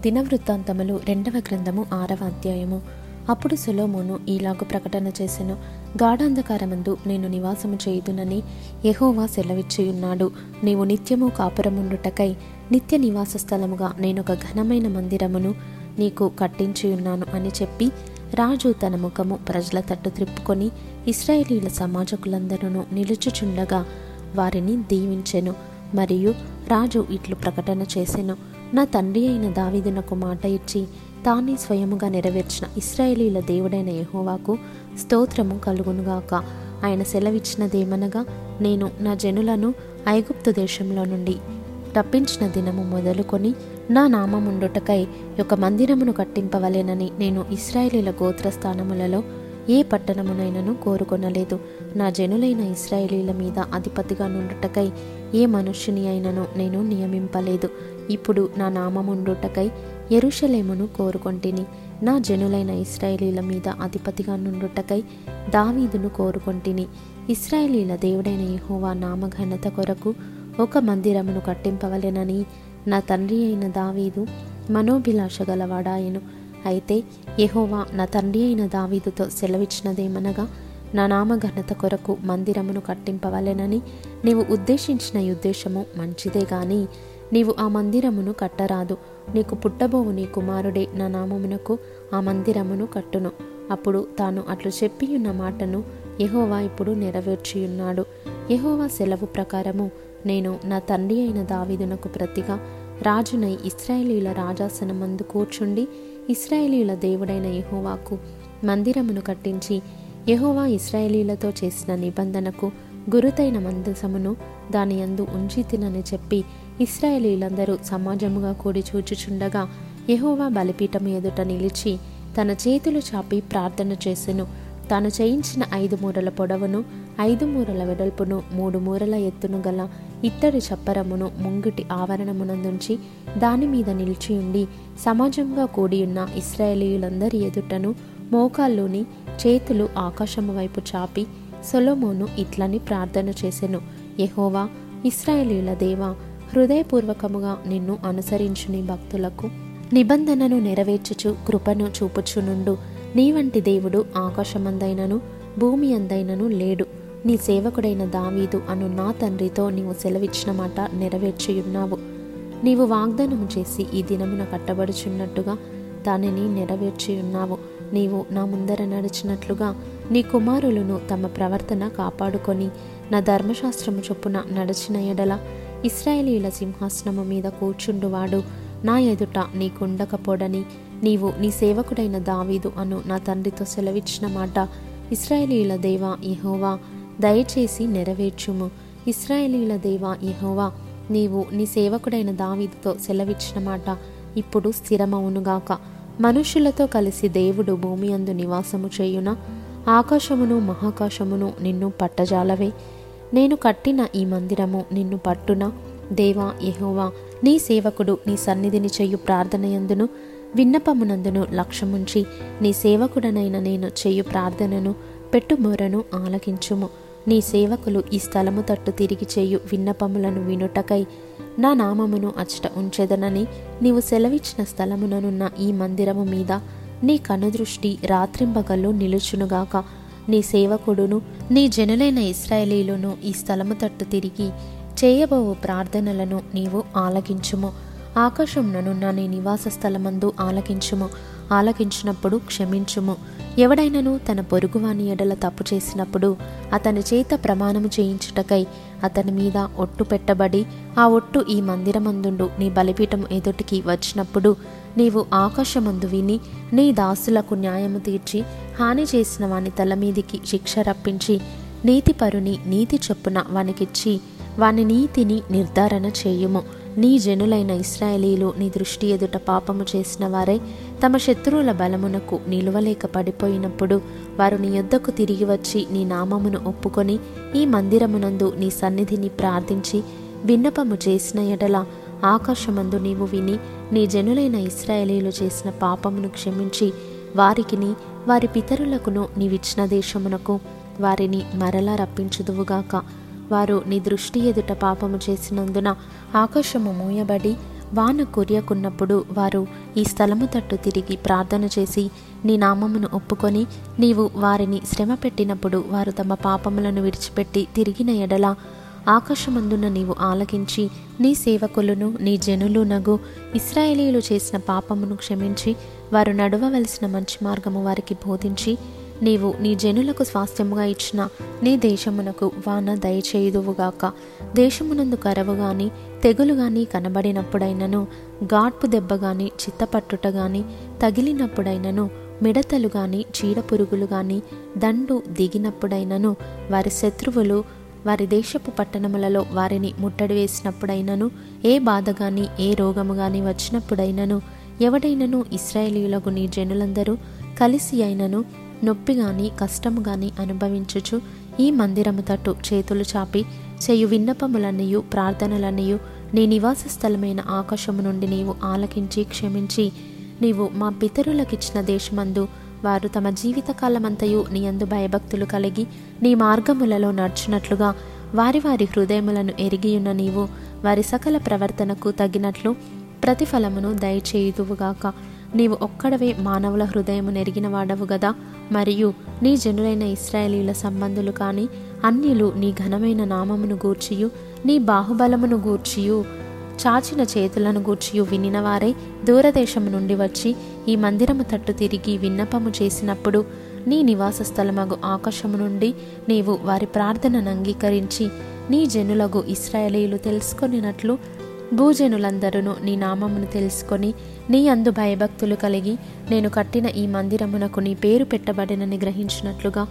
దినవృత్తాంతములు రెండవ గ్రంథము ఆరవ అధ్యాయము. అప్పుడు సులోమోను ఈలాగు ప్రకటన చేసెను. గాఢాంధకారమందు నేను నివాసము చేయుదునని యహోవా సెలవిచ్చియున్నాడు. నీవు నిత్యము కాపురముండుటకై నిత్య నివాస స్థలముగా నేనొక ఘనమైన మందిరమును నీకు కట్టించియున్నాను అని చెప్పి రాజు తన ముఖము ప్రజల తట్టు త్రిప్పుకొని ఇస్రాయేలీల సమాజకులందరూ నిలుచుచుండగా వారిని దీవించెను. మరియు రాజు ఇట్లు ప్రకటన చేసెను. నా తండ్రి అయిన దావిదునకు మాట ఇచ్చి తానే స్వయముగా నెరవేర్చిన ఇస్రాయేలీల దేవుడైన యహోవాకు స్తోత్రము కలుగునుగాక. ఆయన సెలవిచ్చినదేమనగా నేను నా జనులను ఐగుప్తు దేశంలో నుండి తప్పించిన దినము మొదలుకొని నా నామముండుటకై ఒక మందిరమును కట్టింపవలెనని నేను ఇస్రాయేలీల గోత్రస్థానములలో ఏ పట్టణమునైనను కోరుకొనలేదు. నా జనులైన ఇస్రాయేలీల మీద అధిపతిగా నుండుటకై ఏ మనుష్యుని అయినను నేను నియమింపలేదు. ఇప్పుడు నా నామముండుటకై ఎరుషలేమును కోరుకొంటిని. నా జనులైన ఇస్రాయేలీల మీద అధిపతిగా నుండుటకై దావీదును కోరుకొంటిని. ఇస్రాయేలీల దేవుడైన యహోవా నామఘనత కొరకు ఒక మందిరమును కట్టింపవలెనని నా తండ్రి అయిన దావీదు మనోభిలాష గలవాడాయను అయితే యహోవా నా తండ్రి అయిన దావీదుతో సెలవిచ్చినదేమనగా నా నామఘనత కొరకు మందిరమును కట్టింపవలెనని నీవు ఉద్దేశించిన ఉద్దేశము మంచిదే గాని నీవు ఆ మందిరమును కట్టరాదు. నీకు పుట్టబోవు నీ కుమారుడే నా నామమునకు ఆ మందిరమును కట్టును. అప్పుడు తాను అట్లు చెప్పియున్న మాటను యహోవా ఇప్పుడు నెరవేర్చియున్నాడు. యహోవా సెలవు ప్రకారము నేను నా తండ్రి అయిన దావీదునకు ప్రతిగా రాజునై ఇస్రాయేలీల రాజాసనమందు కూర్చుండి ఇస్రాయేలీల దేవుడైన యహోవాకు మందిరమును కట్టించి యహోవా ఇస్రాయేలీలతో చేసిన నిబంధనకు గురుతైన మందసమును దాని యందు ఉంచి తినని చెప్పి ఇస్రాయేలీలందరూ సమాజముగా కూడి చూచుచుండగా యహోవా బలిపీఠం ఎదుట నిలిచి తన చేతులు చాపి ప్రార్థన చేసెను. తాను చేయించిన ఐదు మూరల పొడవును ఐదు మూరల వెడల్పును మూడు మూరల ఎత్తును గల ఇత్తడి చప్పరమును ముంగిటి ఆవరణమునందుంచి దాని మీద నిలిచియుండి సమాజంగా కూడియున్న ఇస్రాయేలీయులందరి ఎదుటను మోకాల్లోని చేతులు ఆకాశము వైపు చాపి సొలోమోను ఇట్లని ప్రార్థన చేసెను. యహోవా ఇస్రాయేలీల దేవా హృదయపూర్వకముగా నిన్ను అనుసరించుని భక్తులకు నిబంధనను నెరవేర్చుచు కృపను చూపుచునుండు. నీ వంటి దేవుడు ఆకాశమందైనను భూమి అందైనను లేడు. నీ సేవకుడైన దావీదు అను నా తండ్రితో నీవు సెలవిచ్చిన మాట నెరవేర్చియున్నావు నీవు వాగ్దానము చేసి ఈ దినమున కట్టబడుచున్నట్టుగా దానిని నెరవేర్చియున్నావు నీవు నా ముందర నడిచినట్లుగా నీ కుమారులను తమ ప్రవర్తన కాపాడుకొని నా ధర్మశాస్త్రము చొప్పున నడిచిన ఎడల ఇస్రాయేలీల సింహాసనము మీద కూర్చుండువాడు. నా ఎదుట నీకుండకపోడని నీవు నీ సేవకుడైన దావీదు అను నా తండ్రితో సెలవిచ్చిన మాట ఇస్రాయేలీల దేవా యహోవా దయచేసి నెరవేర్చుము. ఇస్రాయేలీల దేవా యహోవా నీవు నీ సేవకుడైన దావీదుతో సెలవిచ్చిన మాట ఇప్పుడు స్థిరమవునుగాక. మనుషులతో కలిసి దేవుడు భూమి అందు నివాసము చేయున? ఆకాశమును మహాకాశమును నిన్ను పట్టజాలవే. నేను కట్టిన ఈ మందిరము నిన్ను పట్టున. దేవా యహోవా నీ సేవకుడు నీ సన్నిధిని చెయ్యు ప్రార్థనయందును. విన్నపమునందును లక్ష్యముంచి నీ సేవకుడనైన నేను చెయ్యు ప్రార్థనను పెట్టుమోరను ఆలకించుము. నీ సేవకులు ఈ స్థలము తట్టు తిరిగి చేయు విన్నపములను వినుటకై నా నామమును అచ్చట ఉంచెదనని నీవు సెలవిచ్చిన స్థలముననున్న ఈ మందిరము మీద నీ కనుదృష్టి రాత్రింబగల్లో నిలుచునుగాక. నీ సేవకుడును నీ జనులైన ఇస్రాయేలీలను ఈ స్థలము తట్టు తిరిగి చేయబోవు ప్రార్థనలను నీవు ఆలకించుము. నా నీ నివాస స్థలమందు ఆలకించుము. ఆలకించినప్పుడు క్షమించుము. ఎవడైనను తన పొరుగువాని ఎడల తప్పు చేసినప్పుడు అతని చేత ప్రమాణము చేయించుటకై అతని మీద ఒట్టు పెట్టబడి ఆ ఒట్టు ఈ మందిరమందుండు. నీ బలిపీఠం ఎదుటికి వచ్చినప్పుడు నీవు ఆకాశమందు విని నీ దాసులకు న్యాయము తీర్చి హాని చేసిన వాని తల మీదికి శిక్ష రప్పించి నీతిపరుని నీతి చొప్పున వానికిచ్చి వాని నీతిని నిర్ధారణ చేయుము. నీ జనులైన ఇస్రాయేలీలు నీ దృష్టి ఎదుట పాపము చేసిన వారై తమ శత్రువుల బలమునకు నిలువలేక పడిపోయినప్పుడు వారు నీ యొద్దకు తిరిగి వచ్చి నీ నామమును ఒప్పుకొని ఈ మందిరమునందు నీ సన్నిధిని ప్రార్థించి విన్నపము చేసిన ఎడల ఆకాశమందు నీవు విని నీ జనులైన ఇస్రాయేలీలు చేసిన పాపమును క్షమించి వారికిని వారి పితరులకును నీవిచ్చిన దేశమునకు వారిని మరలా రప్పించుదువుగాక. వారు నీ దృష్టి ఎదుట పాపము చేసినందున ఆకాశము మూయబడి వాన కొరియకున్నప్పుడు వారు ఈ స్థలము తట్టు తిరిగి ప్రార్థన చేసి నీ నామమును ఒప్పుకొని నీవు వారిని శ్రమ పెట్టినప్పుడు వారు తమ పాపములను విడిచిపెట్టి తిరిగిన ఎడల ఆకాశమందున నీవు ఆలకించి నీ సేవకులను నీ జనులు నగు ఇస్రాయేలీలు చేసిన పాపమును క్షమించి వారు నడవవలసిన మంచి మార్గము వారికి బోధించి నీవు నీ జనులకు స్వాస్థ్యముగా ఇచ్చిన నీ దేశమునకు వాన దయచేయుదువుగాక. దేశమునందు కరవు గాని తెగులు గాని కనబడినప్పుడైనను గాడ్పు దెబ్బ గాని చిత్తపట్టుట గాని తగిలినప్పుడైనను మిడతలు గాని చీడపురుగులు గాని దండు దిగినప్పుడైనను వారి శత్రువులు వారి దేశపు పట్టణములలో వారిని ముట్టడి వేసినప్పుడైనను ఏ బాధ గాని ఏ రోగము గాని వచ్చినప్పుడైనను ఎవడైనను ఇస్రాయేలీలకు నీ జనులందరూ కలిసి అయినను నొప్పి గాని కష్టము గాని అనుభవించుచు ఈ మందిరము తట్టు చేతులు చాపి చేయు విన్నపములన్నయు ప్రార్థనలన్నయు నీ నివాస స్థలమైన ఆకాశము నుండి నీవు ఆలకించి క్షమించి నీవు మా పితరులకిచ్చిన దేశమందు వారు తమ జీవితకాలమంతయు నీ అందు భయభక్తులు కలిగి నీ మార్గములలో నడుచున్నట్లుగా వారి వారి హృదయములను ఎరిగియున్న నీవు వారి సకల ప్రవర్తనకు తగినట్లు ప్రతిఫలమును దయచేయుదువుగాక. నీవు ఒక్కడవే మానవుల హృదయము నెరిగిన వాడవు గదా. మరియు నీ జనులైన ఇస్రాయేలీల సంబంధులు కాని అన్యులు నీ ఘనమైన నామమును గూర్చియు నీ బాహుబలమును గూర్చియు చాచిన చేతులను గూర్చియు వినినవారై దూరదేశము నుండి వచ్చి ఈ మందిరము తట్టు తిరిగి విన్నపము చేసినప్పుడు నీ నివాస స్థలమగు ఆకాశము నుండి నీవు వారి ప్రార్థనను అంగీకరించి నీ జనులగు ఇస్రాయేలీలు తెలుసుకొనినట్లు భూజనులందరూ నీ నామమును తెలుసుకొని నీ అందు భయభక్తులు కలిగి నేను కట్టిన ఈ మందిరమునకు నీ పేరు పెట్టబడినని గ్రహించినట్లుగా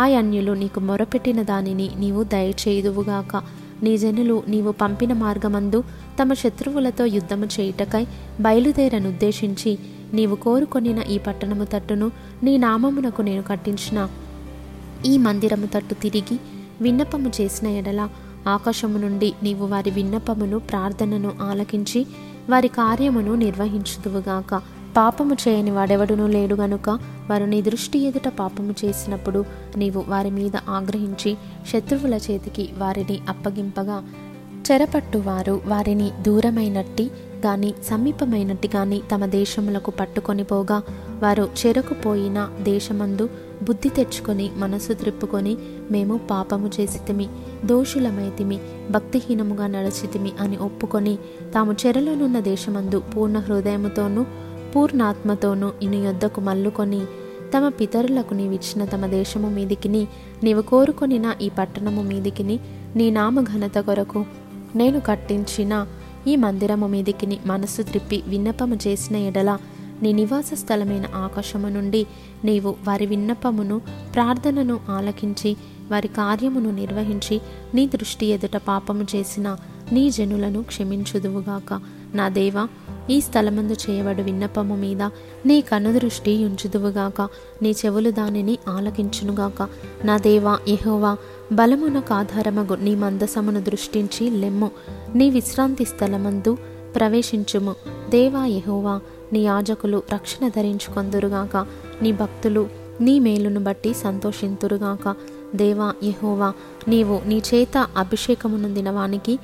ఆ అన్యులు నీకు మొరపెట్టిన దానిని నీవు దయచేయుదువుగాక. నీ జనులు నీవు పంపిన మార్గమందు తమ శత్రువులతో యుద్ధము చేయుటకై బయలుదేరనుద్దేశించి నీవు కోరుకొనిన ఈ పట్టణము తట్టును నీ నామమునకు నేను కట్టించిన. ఈ మందిరము తట్టు తిరిగి విన్నపము చేసిన ఎడల ఆకాశము నుండి నీవు వారి విన్నపమును ప్రార్థనను ఆలకించి వారి కార్యమును నిర్వహించుదువుగాక. పాపము చేయని వాడెవడునూ లేడు గనుక వారు నీ దృష్టి ఎదుట పాపము చేసినప్పుడు నీవు వారి మీద ఆగ్రహించి శత్రువుల చేతికి వారిని అప్పగింపగా చెరపట్టువారు వారిని దూరమైనట్టి గాని సమీపమైనట్టి గాని తమ దేశములకు పట్టుకొని పోగా వారు చెరకుపోయిన దేశమందు బుద్ధి తెచ్చుకొని మనసు త్రిప్పుకొని మేము పాపము చేసితిమి దోషులమైతిమి భక్తిహీనముగా నడచితిమి అని ఒప్పుకొని తాము చెరలోనున్న దేశమందు పూర్ణ హృదయముతోనూ పూర్ణాత్మతోనూ ఇని యొద్దకు మల్లుకొని తమ పితరులకు నీవిచ్చిన తమ దేశము మీదికిని నీవు కోరుకొనిన ఈ పట్టణము మీదికిని నీ నామ ఘనత కొరకు నేను కట్టించిన ఈ మందిరము మీదికిని మనస్సు త్రిప్పి విన్నపము చేసిన ఎడల నీ నివాస స్థలమైన ఆకాశము నుండి నీవు వారి విన్నపమును ప్రార్థనను ఆలకించి వారి కార్యమును నిర్వహించి నీ దృష్టి ఎదుట పాపము చేసిన నీ జనులను క్షమించుదువుగాక నా దేవా ఈ స్థలమందు చేయబడు విన్నపము మీద నీ కనుదృష్టి ఉంచుదువుగాక నీ చెవులు దానిని ఆలకించునుగాక నా దేవా యెహోవా బలమునకు ఆధారమగు నీ మందసమును దృష్టించి లెమ్ము. నీ విశ్రాంతి స్థలమందు ప్రవేశించుము. దేవా యెహోవా నీ యాజకులు రక్షణ ధరించుకొందురుగాక నీ భక్తులు నీ మేలును బట్టి సంతోషింతురుగాక దేవా యెహోవా నీవు నీ చేత అభిషేకమునందిన వానికి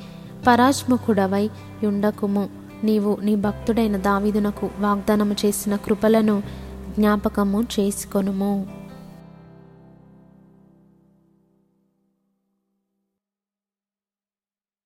పరాజ్ముఖుడవై యుండకుము. నీవు నీ భక్తుడైన దావీదునకు వాగ్దానము చేసిన కృపలను జ్ఞాపకము చేసుకొనుము.